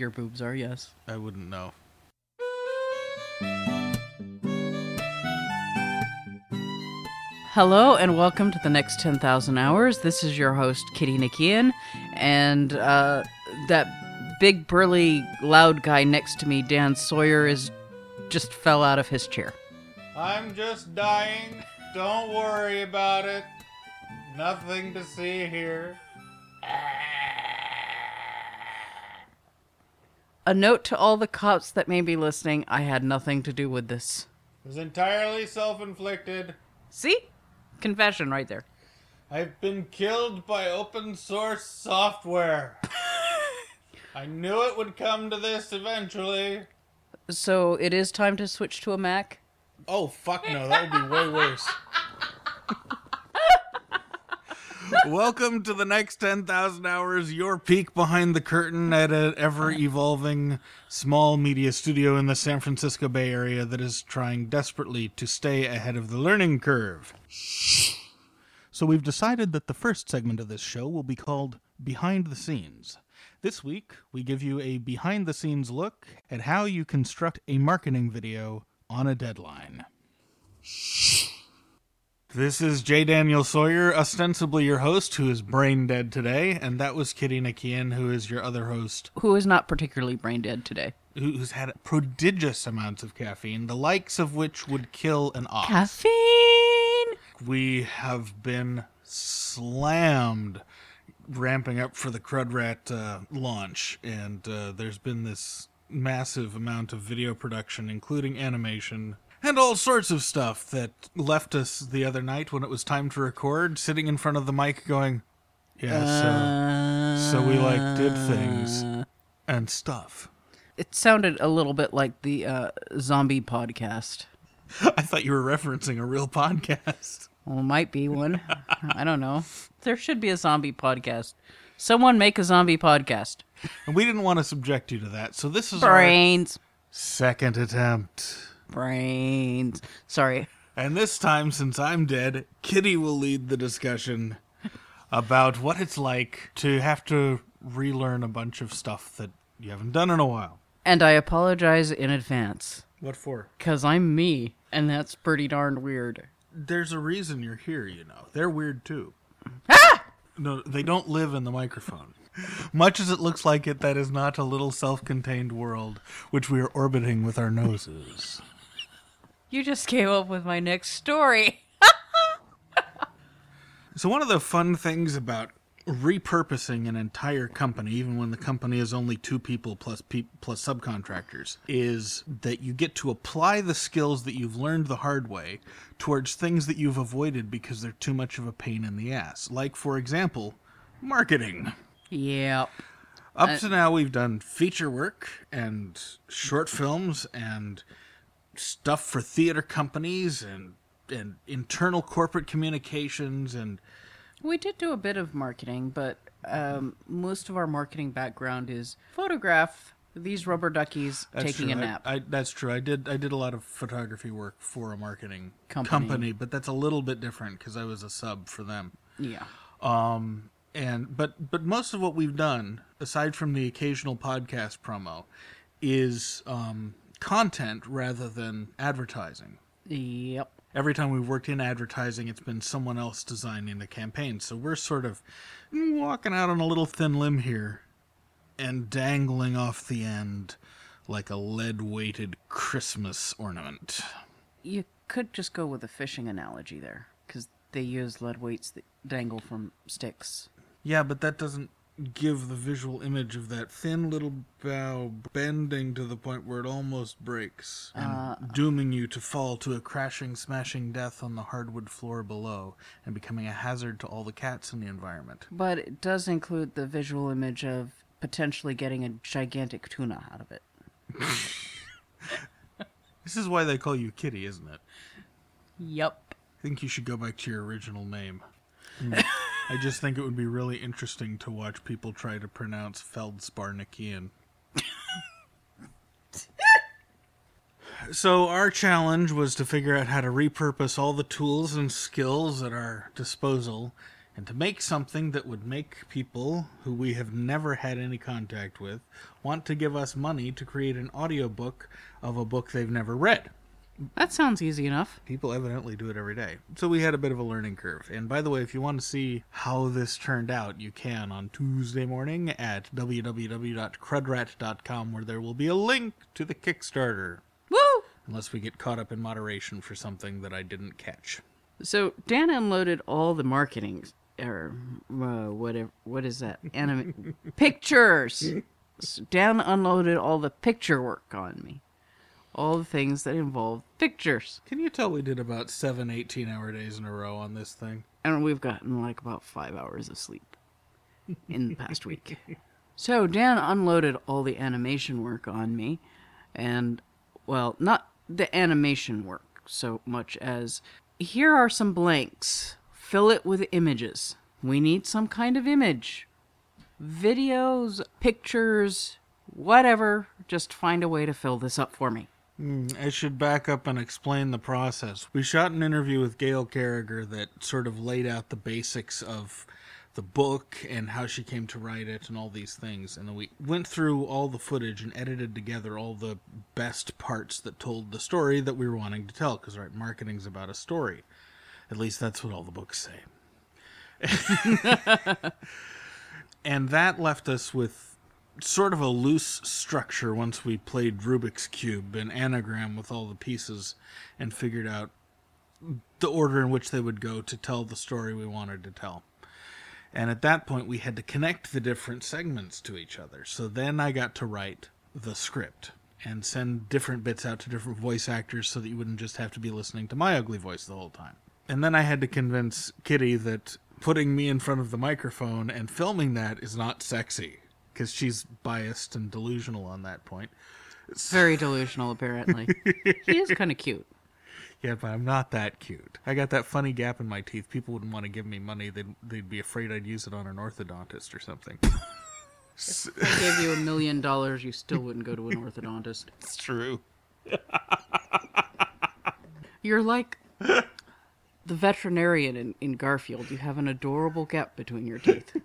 Your boobs are, yes. I wouldn't know. Hello and welcome to the next 10,000 hours. This is your host, Kitty Nikian, and uh, that big, burly, loud guy next to me, Dan Sawyer, is just fell out of his chair. I'm just dying. Don't worry about it. Nothing to see here. A note to all the cops that may be listening I had nothing to do with this. It was entirely self inflicted. See? Confession right there. I've been killed by open source software. I knew it would come to this eventually. So it is time to switch to a Mac? Oh, fuck no, that would be way worse. Welcome to the next 10,000 hours, your peek behind the curtain at an ever evolving small media studio in the San Francisco Bay Area that is trying desperately to stay ahead of the learning curve. So, we've decided that the first segment of this show will be called Behind the Scenes. This week, we give you a behind the scenes look at how you construct a marketing video on a deadline. This is J. Daniel Sawyer, ostensibly your host, who is brain dead today, and that was Kitty Nikian, who is your other host, Who is not particularly brain dead today? who's had prodigious amounts of caffeine, the likes of which would kill an ox. Caffeine! we have been slammed ramping up for the Crudrat uh, launch, and uh, there's been this massive amount of video production, including animation. And all sorts of stuff that left us the other night when it was time to record, sitting in front of the mic going, Yeah, so, so we like did things and stuff. It sounded a little bit like the uh, zombie podcast. I thought you were referencing a real podcast. Well, might be one. I don't know. There should be a zombie podcast. Someone make a zombie podcast. And we didn't want to subject you to that, so this is our Brains. second attempt. Brains. Sorry. And this time, since I'm dead, Kitty will lead the discussion about what it's like to have to relearn a bunch of stuff that you haven't done in a while. And I apologize in advance. What for? Because I'm me, and that's pretty darn weird. There's a reason you're here, you know. They're weird too. Ah! No, they don't live in the microphone. Much as it looks like it, that is not a little self contained world which we are orbiting with our noses. You just came up with my next story. So one of the fun things about repurposing an entire company, even when the company is only two people plus pe- plus subcontractors, is that you get to apply the skills that you've learned the hard way towards things that you've avoided because they're too much of a pain in the ass. Like, for example, marketing. Yep. Up to now, we've done feature work and short films and stuff for theater companies and and internal corporate communications and We did do a bit of marketing, but um, most of our marketing background is photograph these rubber duckies That's taking true. a I- nap. I, that's true. I did. I did a lot of photography work for a marketing Company. but that's a little bit different because I was a sub for them. yeah. Um, and but but most of what we've done, aside from the occasional podcast promo, is um, content rather than advertising. Yep. Every time we've worked in advertising, it's been someone else designing the campaign. So we're sort of mm, walking out on a little thin limb here and dangling off the end like a lead weighted Christmas ornament. You could just go with a fishing analogy there, because they use lead weights that dangle from sticks. Yeah, but that doesn't give the visual image of that thin little bow bending to the point where it almost breaks and uh. dooming you to fall to a crashing, smashing death on the hardwood floor below and becoming a hazard to all the cats in the environment. But it does include the visual image of potentially getting a gigantic tuna out of it. This is why they call you Kitty, isn't it? Yep. I think you should go back to your original name. I just think it would be really interesting to watch people try to pronounce Feldsparnikian. so our challenge was to figure out how to repurpose all the tools and skills at our disposal and to make something that would make people who we have never had any contact with want to give us money to create an audiobook of a book they've never read. That sounds easy enough. People evidently do it every day. So we had a bit of a learning curve. And by the way, if you want to see how this turned out, you can on Tuesday morning at www.crudrat.com, where there will be a link to the Kickstarter. Woo! Unless we get caught up in moderation for something that I didn't catch. So Dan unloaded all the marketing or uh, whatever. What is that? Anim- pictures. So Dan unloaded all the picture work on me. All the things that involve pictures. Can you tell we did about seven 18 hour days in a row on this thing? And we've gotten like about five hours of sleep in the past week. So Dan unloaded all the animation work on me. And, well, not the animation work so much as here are some blanks. Fill it with images. We need some kind of image. Videos, pictures, whatever. Just find a way to fill this up for me. Hmm, I should back up and explain the process. We shot an interview with Gail Carriger that sort of laid out the basics of the book and how she came to write it and all these things. And then we went through all the footage and edited together all the best parts that told the story that we were wanting to tell. Because, right, marketing's about a story. At least that's what all the books say. and that left us with sort of a loose structure once we played Rubik's Cube, an anagram with all the pieces, and figured out the order in which they would go to tell the story we wanted to tell. And at that point, we had to connect the different segments to each other. So then I got to write the script and send different bits out to different voice actors so that you wouldn't just have to be listening to my ugly voice the whole time. And then I had to convince Kitty that putting me in front of the microphone and filming that is not sexy because she's biased and delusional on that point. Very delusional, apparently. he is kind of cute. Yeah, but I'm not that cute. I got that funny gap in my teeth. People wouldn't want to give me money. They'd they'd be afraid I'd use it on an orthodontist or something. If I gave you a million dollars, you still wouldn't go to an orthodontist. it's true. You're like the veterinarian in, in Garfield. You have an adorable gap between your teeth.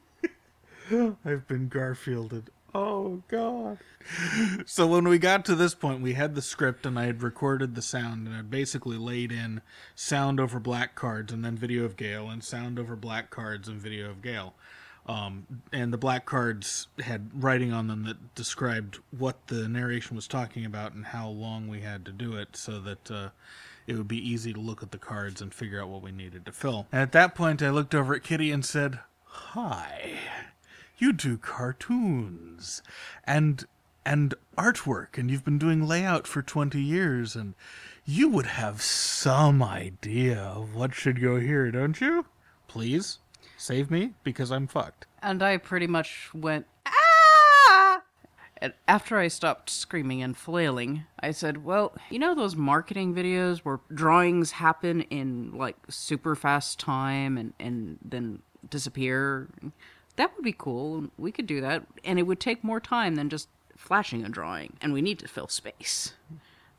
I've been Garfielded. Oh God. So when we got to this point, we had the script and I had recorded the sound and I basically laid in sound over black cards and then video of Gail and sound over black cards and video of Gail. Um, and the black cards had writing on them that described what the narration was talking about and how long we had to do it so that uh, it would be easy to look at the cards and figure out what we needed to fill. And at that point, I looked over at Kitty and said, Hi you do cartoons and and artwork and you've been doing layout for 20 years and you would have some idea of what should go here, don't you? Please save me because I'm fucked. And I pretty much went, ah! And after I stopped screaming and flailing, I said, well, you know those marketing videos where drawings happen in like super fast time and, and then disappear? That would be cool. We could do that, and it would take more time than just flashing a drawing, and we need to fill space.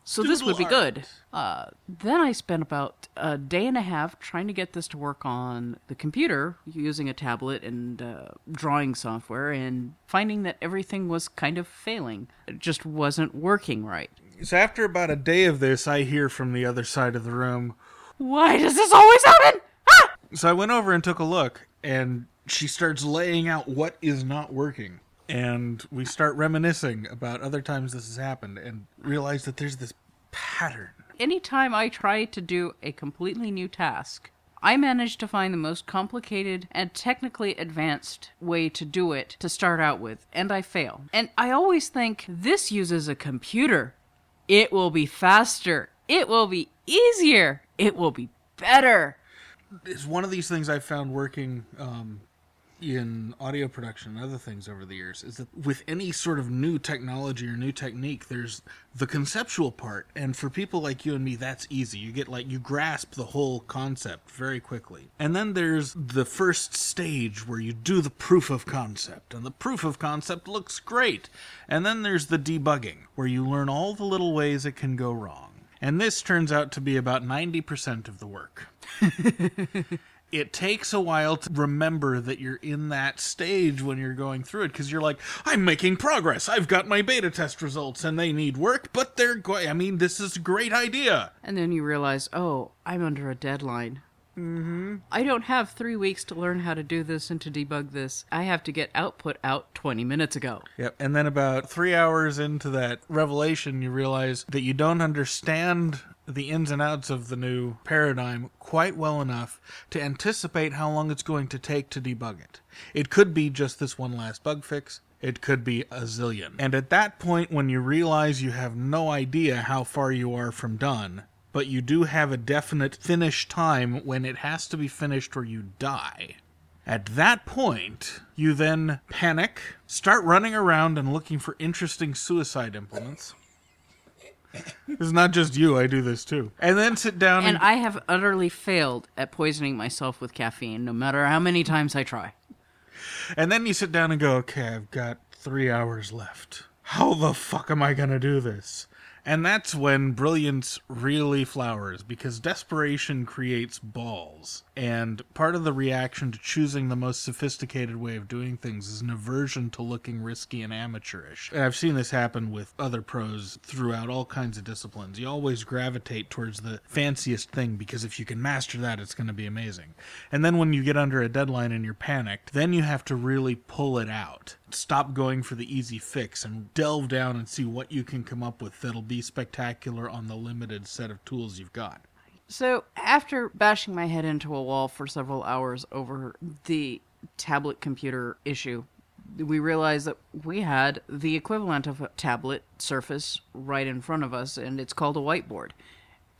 So this would be art. good. Uh, then I spent about a day and a half trying to get this to work on the computer using a tablet and uh, drawing software, and finding that everything was kind of failing. It just wasn't working right. So after about a day of this, I hear from the other side of the room. Why does this always happen? Ah! So I went over and took a look, and she starts laying out what is not working. And we start reminiscing about other times this has happened and realize that there's this pattern. anytime I try to do a completely new task, I manage to find the most complicated and technically advanced way to do it to start out with, and I fail. And I always think this uses a computer. It will be faster. It will be easier. It will be better. It's one of these things I've found working um, in audio production and other things over the years is that with any sort of new technology or new technique, there's the conceptual part. And for people like you and me, that's easy. You get like, you grasp the whole concept very quickly. And then there's the first stage where you do the proof of concept, and the proof of concept looks great. And then there's the debugging, where you learn all the little ways it can go wrong. And this turns out to be about 90% of the work. it takes a while to remember that you're in that stage when you're going through it because you're like, I'm making progress. I've got my beta test results and they need work, but they're going. I mean, this is a great idea. And then you realize, oh, I'm under a deadline. Mm-hmm. I don't have three weeks to learn how to do this and to debug this. I have to get output out 20 minutes ago. Yep. And then about three hours into that revelation, you realize that you don't understand the ins and outs of the new paradigm quite well enough to anticipate how long it's going to take to debug it. It could be just this one last bug fix. It could be a zillion. And at that point, when you realize you have no idea how far you are from done, but you do have a definite finish time when it has to be finished or you die. At that point, you then panic, start running around and looking for interesting suicide implements. It's not just you, I do this too. And then sit down And and, I have utterly failed at poisoning myself with caffeine, no matter how many times I try. and then you sit down and go, "Okay, I've got 3 hours left. How the fuck am I going to do this?" And that's when brilliance really flowers because desperation creates balls. And part of the reaction to choosing the most sophisticated way of doing things is an aversion to looking risky and amateurish. And I've seen this happen with other pros throughout all kinds of disciplines. You always gravitate towards the fanciest thing because if you can master that, it's going to be amazing. And then when you get under a deadline and you're panicked, then you have to really pull it out. Stop going for the easy fix and delve down and see what you can come up with that'll be spectacular on the limited set of tools you've got. So, after bashing my head into a wall for several hours over the tablet computer issue, we realized that we had the equivalent of a tablet surface right in front of us, and it's called a whiteboard.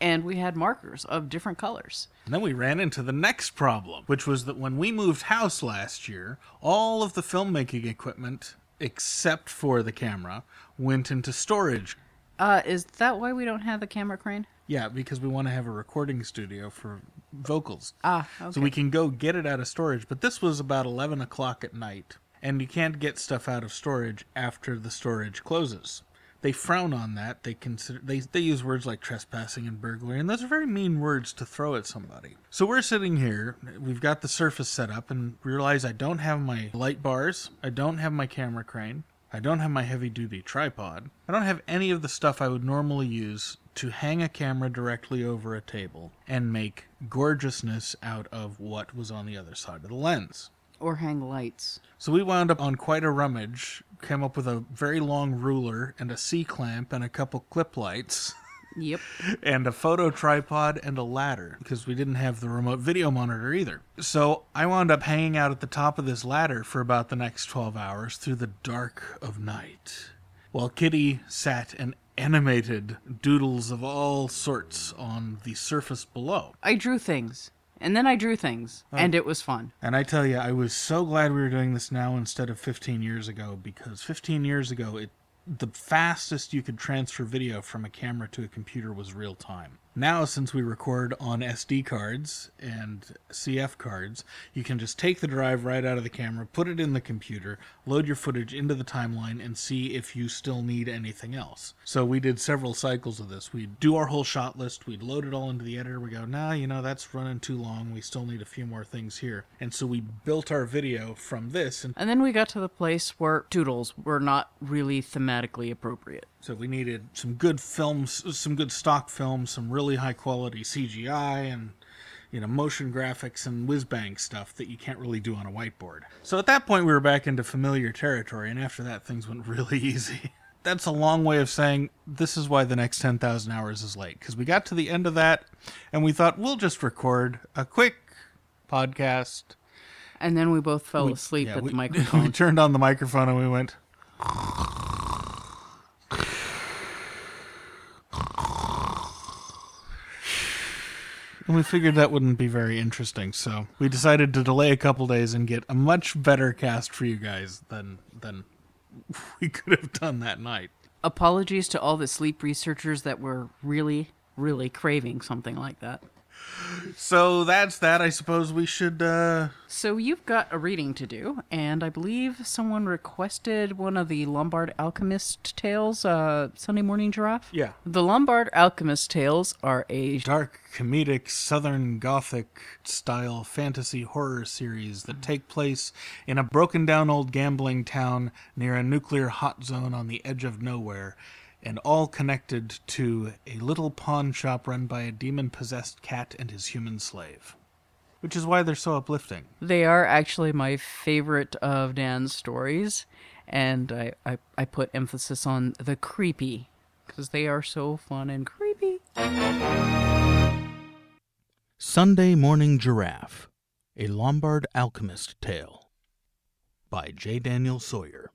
And we had markers of different colors. And then we ran into the next problem, which was that when we moved house last year, all of the filmmaking equipment, except for the camera, went into storage. Uh, is that why we don't have the camera crane? Yeah, because we want to have a recording studio for vocals. Ah, okay. So we can go get it out of storage. But this was about 11 o'clock at night, and you can't get stuff out of storage after the storage closes. They frown on that. They consider they they use words like trespassing and burglary, and those are very mean words to throw at somebody. So we're sitting here, we've got the surface set up, and realize I don't have my light bars, I don't have my camera crane, I don't have my heavy duty tripod. I don't have any of the stuff I would normally use to hang a camera directly over a table and make gorgeousness out of what was on the other side of the lens. Or hang lights. So we wound up on quite a rummage, came up with a very long ruler and a C clamp and a couple clip lights. Yep. and a photo tripod and a ladder because we didn't have the remote video monitor either. So I wound up hanging out at the top of this ladder for about the next 12 hours through the dark of night while Kitty sat and animated doodles of all sorts on the surface below. I drew things. And then I drew things. Oh. And it was fun. And I tell you, I was so glad we were doing this now instead of 15 years ago because 15 years ago, it the fastest you could transfer video from a camera to a computer was real time. Now, since we record on SD cards and CF cards, you can just take the drive right out of the camera, put it in the computer, load your footage into the timeline, and see if you still need anything else. So we did several cycles of this. We'd do our whole shot list, we'd load it all into the editor, we go, nah, you know, that's running too long, we still need a few more things here. And so we built our video from this, and And then we got to the place where doodles were not really thematically appropriate. So we needed some good films, some good stock films, some really high quality CGI, and you know motion graphics and whiz bang stuff that you can't really do on a whiteboard. So at that point, we were back into familiar territory, and after that, things went really easy. That's a long way of saying this is why the next 10,000 hours is late because we got to the end of that and we thought we'll just record a quick podcast. And then we both fell asleep Yeah, at we, the microphone. we turned on the microphone and we went. And we figured that wouldn't be very interesting, so we decided to delay a couple days and get a much better cast for you guys than than we could have done that night. Apologies to all the sleep researchers that were really, really craving something like that. So that's that. I suppose we should. uh So you've got a reading to do, and I believe someone requested one of the Lombard Alchemist tales, uh, Sunday Morning Giraffe. Yeah. The Lombard Alchemist tales are a Dark, comedic, Southern Gothic style fantasy horror series that take place in a broken down old gambling town near a nuclear hot zone on the edge of nowhere, and all connected to a little pawn shop run by a demon possessed cat and his human slave. Which is why they're so uplifting. They are actually my favorite of Dan's stories, and I, I, I put emphasis on the creepy because they are so fun and creepy. Sunday Morning Giraffe, a Lombard Alchemist Tale by J. Daniel Sawyer.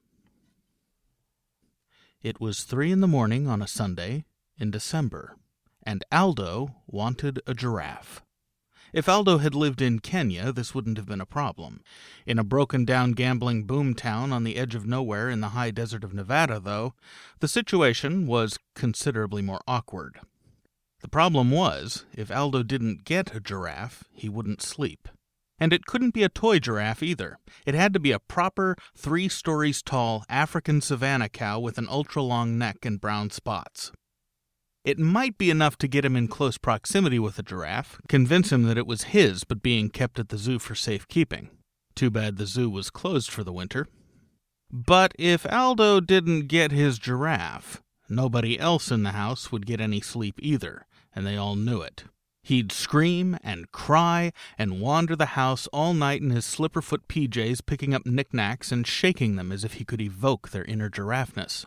It was three in the morning on a Sunday in December, and Aldo wanted a giraffe. If Aldo had lived in Kenya, this wouldn't have been a problem. In a broken down gambling boom town on the edge of nowhere in the high desert of Nevada, though, the situation was considerably more awkward. The problem was, if Aldo didn't get a giraffe, he wouldn't sleep. And it couldn't be a toy giraffe either. It had to be a proper, three stories tall African savanna cow with an ultra long neck and brown spots. It might be enough to get him in close proximity with a giraffe, convince him that it was his but being kept at the zoo for safekeeping. Too bad the zoo was closed for the winter. But if Aldo didn't get his giraffe, nobody else in the house would get any sleep either, and they all knew it. He'd scream and cry and wander the house all night in his slipperfoot PJs, picking up knickknacks and shaking them as if he could evoke their inner giraffeness.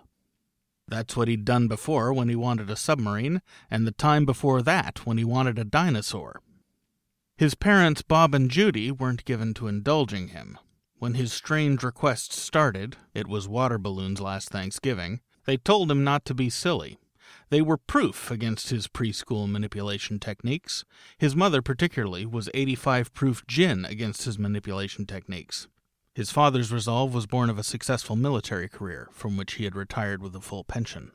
That's what he'd done before when he wanted a submarine, and the time before that when he wanted a dinosaur. His parents, Bob and Judy, weren't given to indulging him. When his strange requests started, it was water balloons last Thanksgiving, they told him not to be silly. They were proof against his preschool manipulation techniques. His mother, particularly, was 85 proof gin against his manipulation techniques. His father's resolve was born of a successful military career, from which he had retired with a full pension.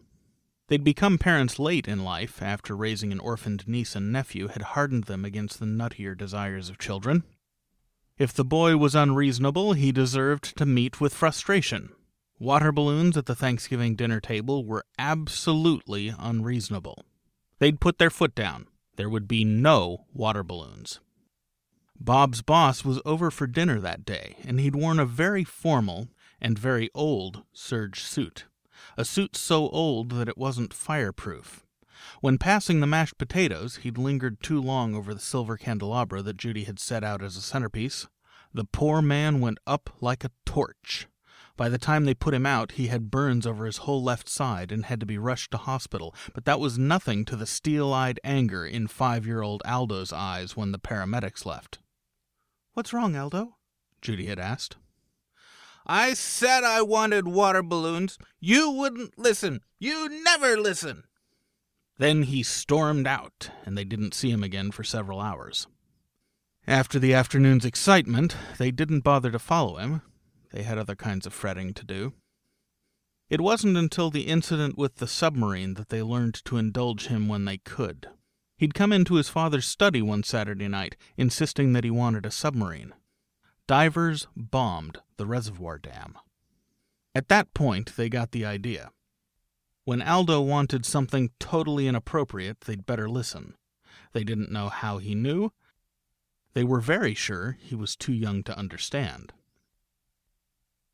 They'd become parents late in life, after raising an orphaned niece and nephew had hardened them against the nuttier desires of children. If the boy was unreasonable, he deserved to meet with frustration. Water balloons at the Thanksgiving dinner table were absolutely unreasonable. They'd put their foot down. There would be no water balloons. Bob's boss was over for dinner that day, and he'd worn a very formal and very old serge suit. A suit so old that it wasn't fireproof. When passing the mashed potatoes, he'd lingered too long over the silver candelabra that Judy had set out as a centerpiece. The poor man went up like a torch. By the time they put him out, he had burns over his whole left side and had to be rushed to hospital, but that was nothing to the steel eyed anger in five year old Aldo's eyes when the paramedics left. What's wrong, Aldo? Judy had asked. I said I wanted water balloons. You wouldn't listen. You never listen. Then he stormed out, and they didn't see him again for several hours. After the afternoon's excitement, they didn't bother to follow him. They had other kinds of fretting to do. It wasn't until the incident with the submarine that they learned to indulge him when they could. He'd come into his father's study one Saturday night, insisting that he wanted a submarine. Divers bombed the reservoir dam. At that point, they got the idea. When Aldo wanted something totally inappropriate, they'd better listen. They didn't know how he knew. They were very sure he was too young to understand.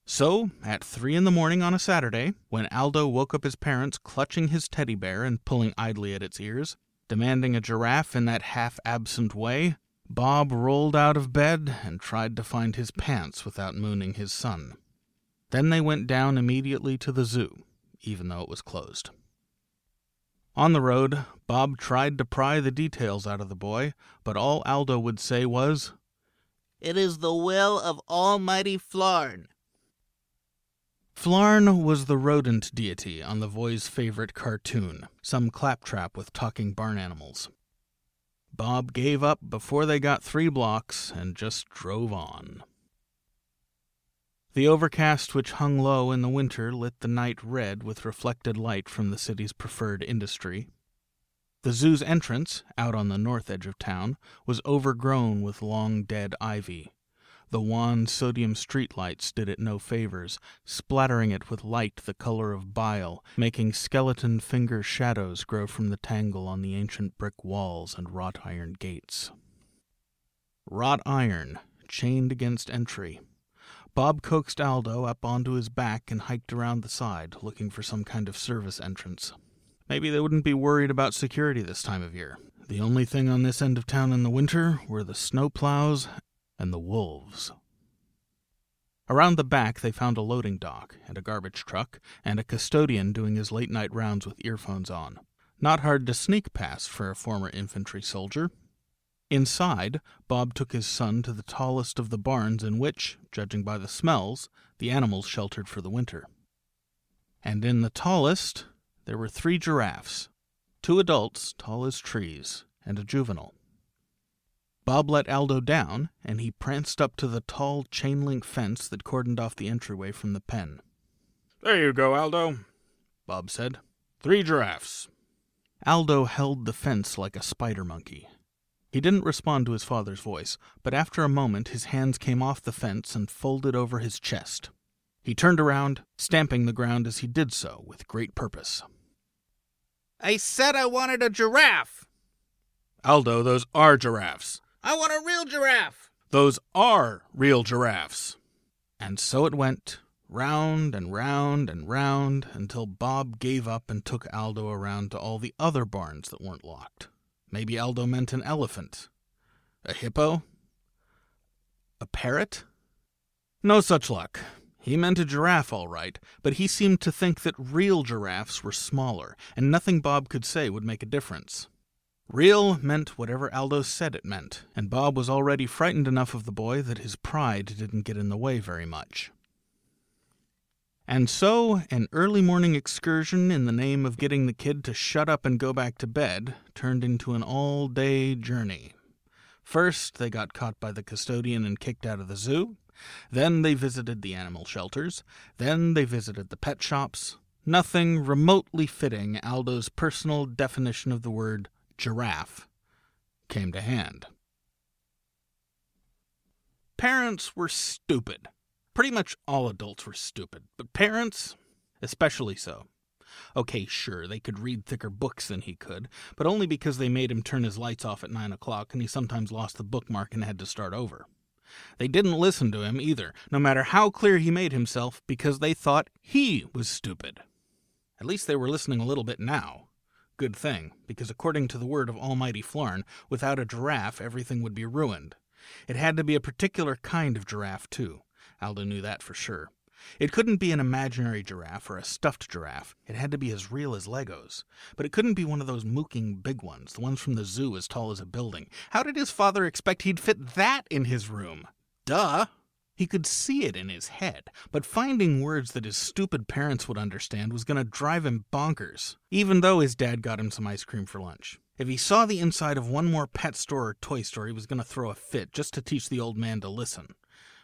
So, at three in the morning on a Saturday, when Aldo woke up his parents clutching his teddy bear and pulling idly at its ears, demanding a giraffe in that half absent way, Bob rolled out of bed and tried to find his pants without mooning his son. Then they went down immediately to the zoo, even though it was closed. On the road, Bob tried to pry the details out of the boy, but all Aldo would say was, It is the will of Almighty Flarn. Flarn was the rodent deity on the boy's favorite cartoon, some claptrap with talking barn animals. Bob gave up before they got three blocks and just drove on. The overcast which hung low in the winter lit the night red with reflected light from the city's preferred industry. The zoo's entrance, out on the north edge of town, was overgrown with long dead ivy. The wan sodium streetlights did it no favors, splattering it with light the color of bile, making skeleton finger shadows grow from the tangle on the ancient brick walls and wrought iron gates. Wrought iron, chained against entry. Bob coaxed Aldo up onto his back and hiked around the side, looking for some kind of service entrance. Maybe they wouldn't be worried about security this time of year. The only thing on this end of town in the winter were the snowplows and the wolves. Around the back, they found a loading dock and a garbage truck and a custodian doing his late night rounds with earphones on. Not hard to sneak past for a former infantry soldier. Inside, Bob took his son to the tallest of the barns in which, judging by the smells, the animals sheltered for the winter. And in the tallest, there were three giraffes, two adults, tall as trees, and a juvenile. Bob let Aldo down, and he pranced up to the tall chain link fence that cordoned off the entryway from the pen. There you go, Aldo, Bob said. Three giraffes. Aldo held the fence like a spider monkey. He didn't respond to his father's voice, but after a moment his hands came off the fence and folded over his chest. He turned around, stamping the ground as he did so with great purpose. I said I wanted a giraffe. Aldo, those are giraffes. I want a real giraffe. Those are real giraffes. And so it went, round and round and round, until Bob gave up and took Aldo around to all the other barns that weren't locked. Maybe Aldo meant an elephant. A hippo? A parrot? No such luck. He meant a giraffe, all right, but he seemed to think that real giraffes were smaller, and nothing Bob could say would make a difference. Real meant whatever Aldo said it meant, and Bob was already frightened enough of the boy that his pride didn't get in the way very much. And so, an early morning excursion in the name of getting the kid to shut up and go back to bed turned into an all day journey. First, they got caught by the custodian and kicked out of the zoo. Then they visited the animal shelters. Then they visited the pet shops. Nothing remotely fitting Aldo's personal definition of the word giraffe came to hand. Parents were stupid. Pretty much all adults were stupid, but parents, especially so. Okay, sure, they could read thicker books than he could, but only because they made him turn his lights off at nine o'clock and he sometimes lost the bookmark and had to start over. They didn't listen to him either, no matter how clear he made himself, because they thought he was stupid. At least they were listening a little bit now. Good thing, because according to the word of Almighty Flarn, without a giraffe everything would be ruined. It had to be a particular kind of giraffe, too. Aldo knew that for sure. It couldn't be an imaginary giraffe or a stuffed giraffe. It had to be as real as Legos. But it couldn't be one of those mooking big ones, the ones from the zoo as tall as a building. How did his father expect he'd fit that in his room? Duh! He could see it in his head, but finding words that his stupid parents would understand was going to drive him bonkers, even though his dad got him some ice cream for lunch. If he saw the inside of one more pet store or toy store, he was going to throw a fit just to teach the old man to listen.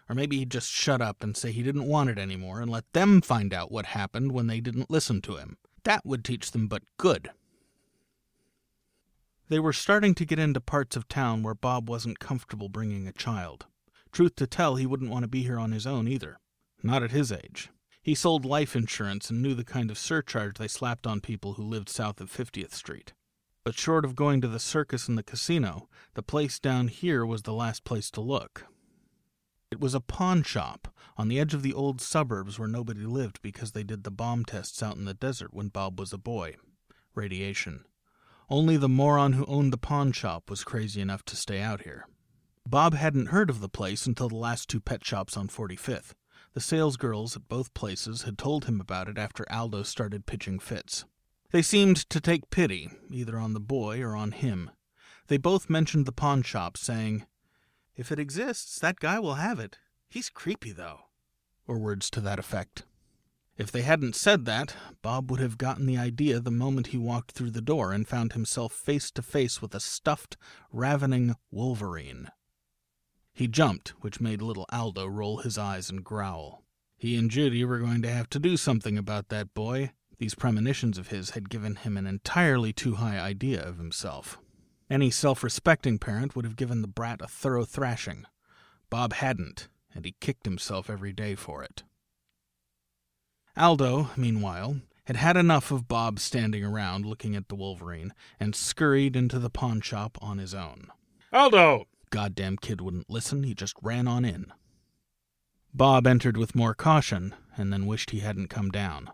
Or maybe he'd just shut up and say he didn't want it anymore and let them find out what happened when they didn't listen to him. That would teach them but good. They were starting to get into parts of town where Bob wasn't comfortable bringing a child. Truth to tell, he wouldn't want to be here on his own either. Not at his age. He sold life insurance and knew the kind of surcharge they slapped on people who lived south of 50th Street. But short of going to the circus and the casino, the place down here was the last place to look. It was a pawn shop on the edge of the old suburbs where nobody lived because they did the bomb tests out in the desert when Bob was a boy. Radiation. Only the moron who owned the pawn shop was crazy enough to stay out here. Bob hadn't heard of the place until the last two pet shops on 45th. The salesgirls at both places had told him about it after Aldo started pitching fits. They seemed to take pity, either on the boy or on him. They both mentioned the pawn shop, saying, if it exists, that guy will have it. He's creepy, though. Or words to that effect. If they hadn't said that, Bob would have gotten the idea the moment he walked through the door and found himself face to face with a stuffed, ravening wolverine. He jumped, which made little Aldo roll his eyes and growl. He and Judy were going to have to do something about that boy. These premonitions of his had given him an entirely too high idea of himself. Any self respecting parent would have given the brat a thorough thrashing. Bob hadn't, and he kicked himself every day for it. Aldo, meanwhile, had had enough of Bob standing around looking at the Wolverine and scurried into the pawn shop on his own. Aldo! Goddamn kid wouldn't listen, he just ran on in. Bob entered with more caution and then wished he hadn't come down.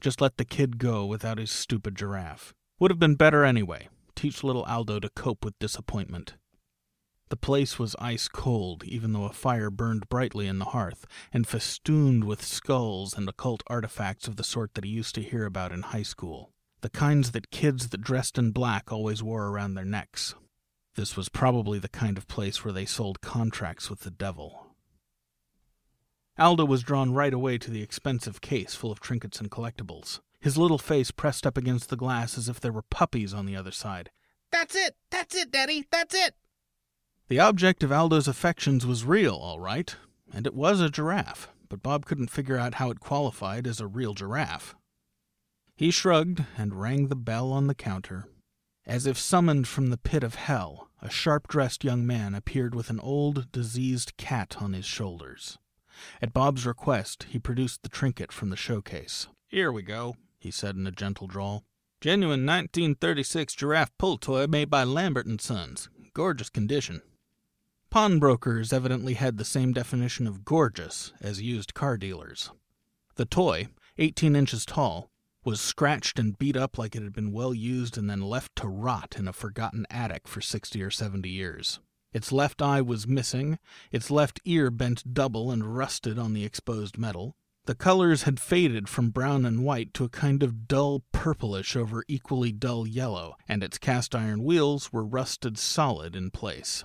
Just let the kid go without his stupid giraffe. Would have been better anyway. Teach little Aldo to cope with disappointment. The place was ice cold, even though a fire burned brightly in the hearth, and festooned with skulls and occult artifacts of the sort that he used to hear about in high school. The kinds that kids that dressed in black always wore around their necks. This was probably the kind of place where they sold contracts with the devil. Aldo was drawn right away to the expensive case full of trinkets and collectibles, his little face pressed up against the glass as if there were puppies on the other side. That's it! That's it, Daddy! That's it! The object of Aldo's affections was real, all right, and it was a giraffe, but Bob couldn't figure out how it qualified as a real giraffe. He shrugged and rang the bell on the counter. As if summoned from the pit of hell, a sharp dressed young man appeared with an old, diseased cat on his shoulders. At Bob's request, he produced the trinket from the showcase. Here we go, he said in a gentle drawl. Genuine 1936 giraffe pull toy made by Lambert and Sons. Gorgeous condition. Pawnbrokers evidently had the same definition of gorgeous as used car dealers. The toy, 18 inches tall, was scratched and beat up like it had been well used and then left to rot in a forgotten attic for 60 or 70 years. Its left eye was missing, its left ear bent double and rusted on the exposed metal. The colors had faded from brown and white to a kind of dull purplish over equally dull yellow, and its cast iron wheels were rusted solid in place.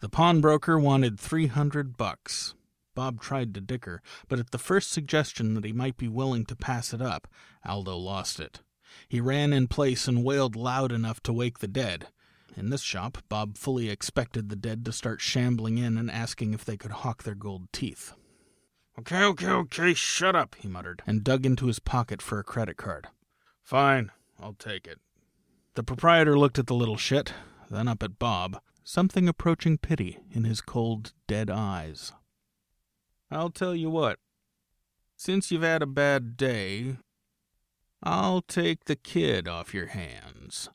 The pawnbroker wanted three hundred bucks. Bob tried to dicker, but at the first suggestion that he might be willing to pass it up, Aldo lost it. He ran in place and wailed loud enough to wake the dead. In this shop, Bob fully expected the dead to start shambling in and asking if they could hawk their gold teeth. Okay, okay, okay, shut up, he muttered, and dug into his pocket for a credit card. Fine, I'll take it. The proprietor looked at the little shit, then up at Bob, something approaching pity in his cold, dead eyes. I'll tell you what. Since you've had a bad day, I'll take the kid off your hands.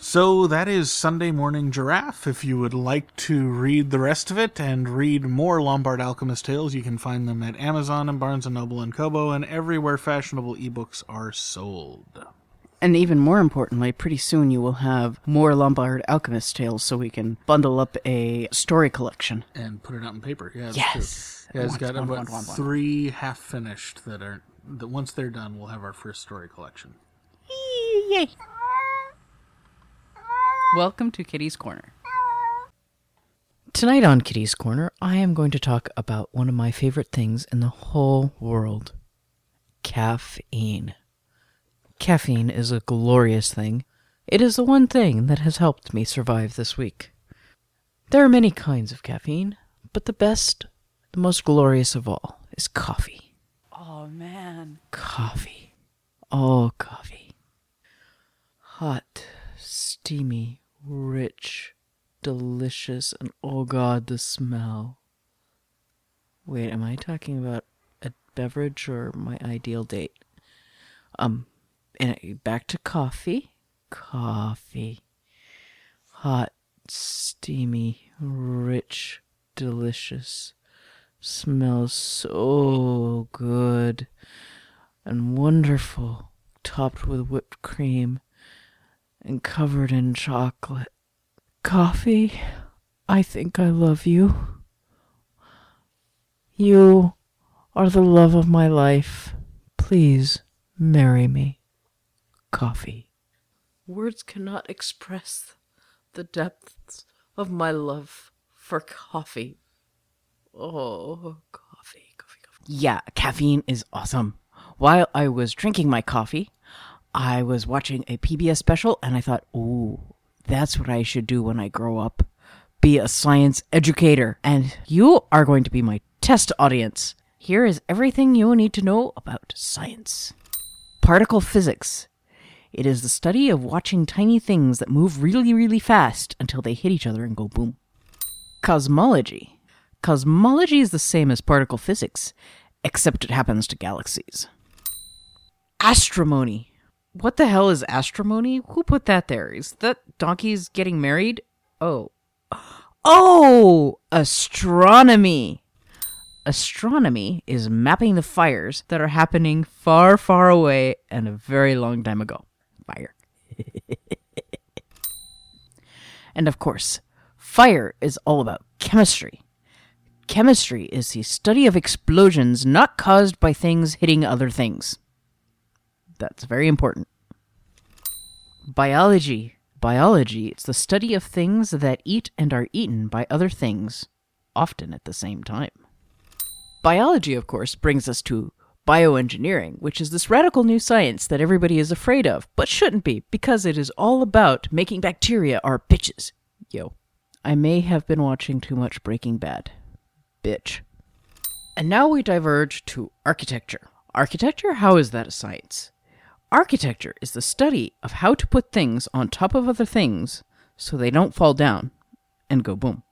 So that is Sunday Morning Giraffe. If you would like to read the rest of it and read more Lombard Alchemist tales, you can find them at Amazon and Barnes & Noble and Kobo and everywhere fashionable ebooks are sold. And even more importantly, pretty soon you will have more Lombard Alchemist tales so we can bundle up a story collection. And put it out in paper. Yeah, that's Yes. true. Yeah, it's One, got one, about one, one, one. three half finished that are that once they're done, we'll have our first story collection. Yay! Welcome to Kitty's Corner. Tonight on Kitty's Corner, I am going to talk about one of my favorite things in the whole world caffeine. Caffeine is a glorious thing. It is the one thing that has helped me survive this week. There are many kinds of caffeine, but the best, the most glorious of all, is coffee. Oh man. Coffee. Oh, coffee. Hot, steamy, rich, delicious, and oh god, the smell. Wait, am I talking about a beverage or my ideal date? Um, and back to coffee. Coffee. Hot, steamy, rich, delicious. Smells so good and wonderful, topped with whipped cream and covered in chocolate. Coffee, I think I love you. You are the love of my life. Please marry me. Coffee. Words cannot express the depths of my love for coffee. Oh, coffee, coffee, coffee. Yeah, caffeine is awesome. While I was drinking my coffee, I was watching a PBS special and I thought, ooh, that's what I should do when I grow up. Be a science educator. And you are going to be my test audience. Here is everything you need to know about science. Particle physics. It is the study of watching tiny things that move really, really fast until they hit each other and go boom. Cosmology. Cosmology is the same as particle physics, except it happens to galaxies. Astromony. What the hell is astromony? Who put that there? Is that donkeys getting married? Oh. Oh! Astronomy! Astronomy is mapping the fires that are happening far, far away and a very long time ago. Fire. and of course, fire is all about chemistry. Chemistry is the study of explosions not caused by things hitting other things. That's very important. Biology. Biology is the study of things that eat and are eaten by other things, often at the same time. Biology, of course, brings us to bioengineering, which is this radical new science that everybody is afraid of, but shouldn't be, because it is all about making bacteria our bitches. Yo. I may have been watching too much Breaking Bad. Bitch. And now we diverge to architecture. Architecture? How is that a science? Architecture is the study of how to put things on top of other things so they don't fall down and go boom.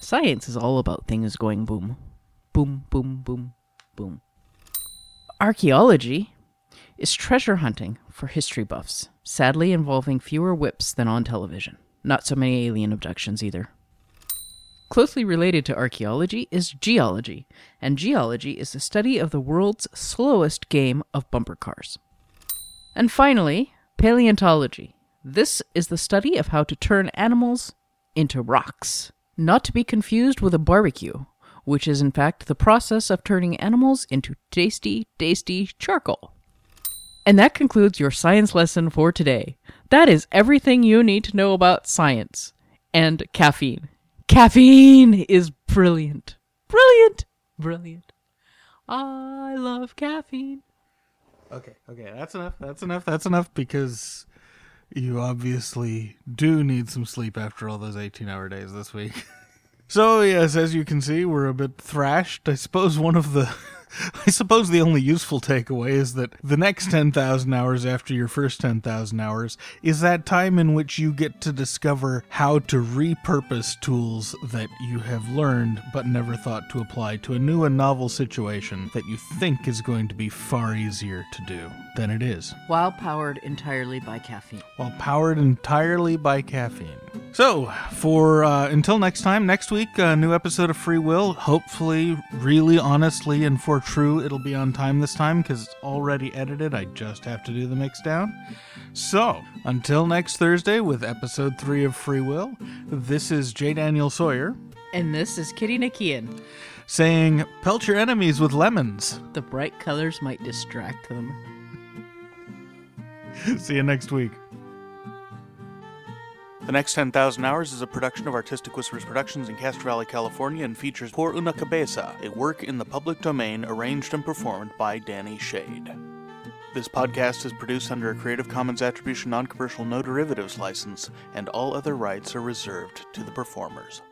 Science is all about things going boom. Boom, boom, boom, boom. Archaeology is treasure hunting for history buffs, sadly involving fewer whips than on television. Not so many alien abductions either. Closely related to archaeology is geology, and geology is the study of the world's slowest game of bumper cars. And finally, paleontology. This is the study of how to turn animals into rocks. Not to be confused with a barbecue, which is in fact the process of turning animals into tasty, tasty charcoal. And that concludes your science lesson for today. That is everything you need to know about science and caffeine. Caffeine is brilliant. Brilliant. Brilliant. I love caffeine. Okay, okay, that's enough. That's enough. That's enough because you obviously do need some sleep after all those 18 hour days this week. so, yes, as you can see, we're a bit thrashed. I suppose one of the. I suppose the only useful takeaway is that the next 10,000 hours after your first 10,000 hours is that time in which you get to discover how to repurpose tools that you have learned but never thought to apply to a new and novel situation that you think is going to be far easier to do than it is, While powered entirely by caffeine. while powered entirely by caffeine. So, for uh, until next time, next week, a new episode of Free Will. Hopefully, really honestly, and for true, it'll be on time this time because it's already edited. I just have to do the mix down. So, until next Thursday with episode three of Free Will, this is J. Daniel Sawyer And this is Kitty Nikian. saying, Pelt your enemies with lemons. The bright colors might distract them. See you next week. The Next 10,000 Hours is a production of Artistic Whispers Productions in Castro Valley, California, and features Por Una Cabeza, a work in the public domain arranged and performed by Danny Shade. This podcast is produced under a Creative Commons Attribution Non Commercial No Derivatives license, and all other rights are reserved to the performers.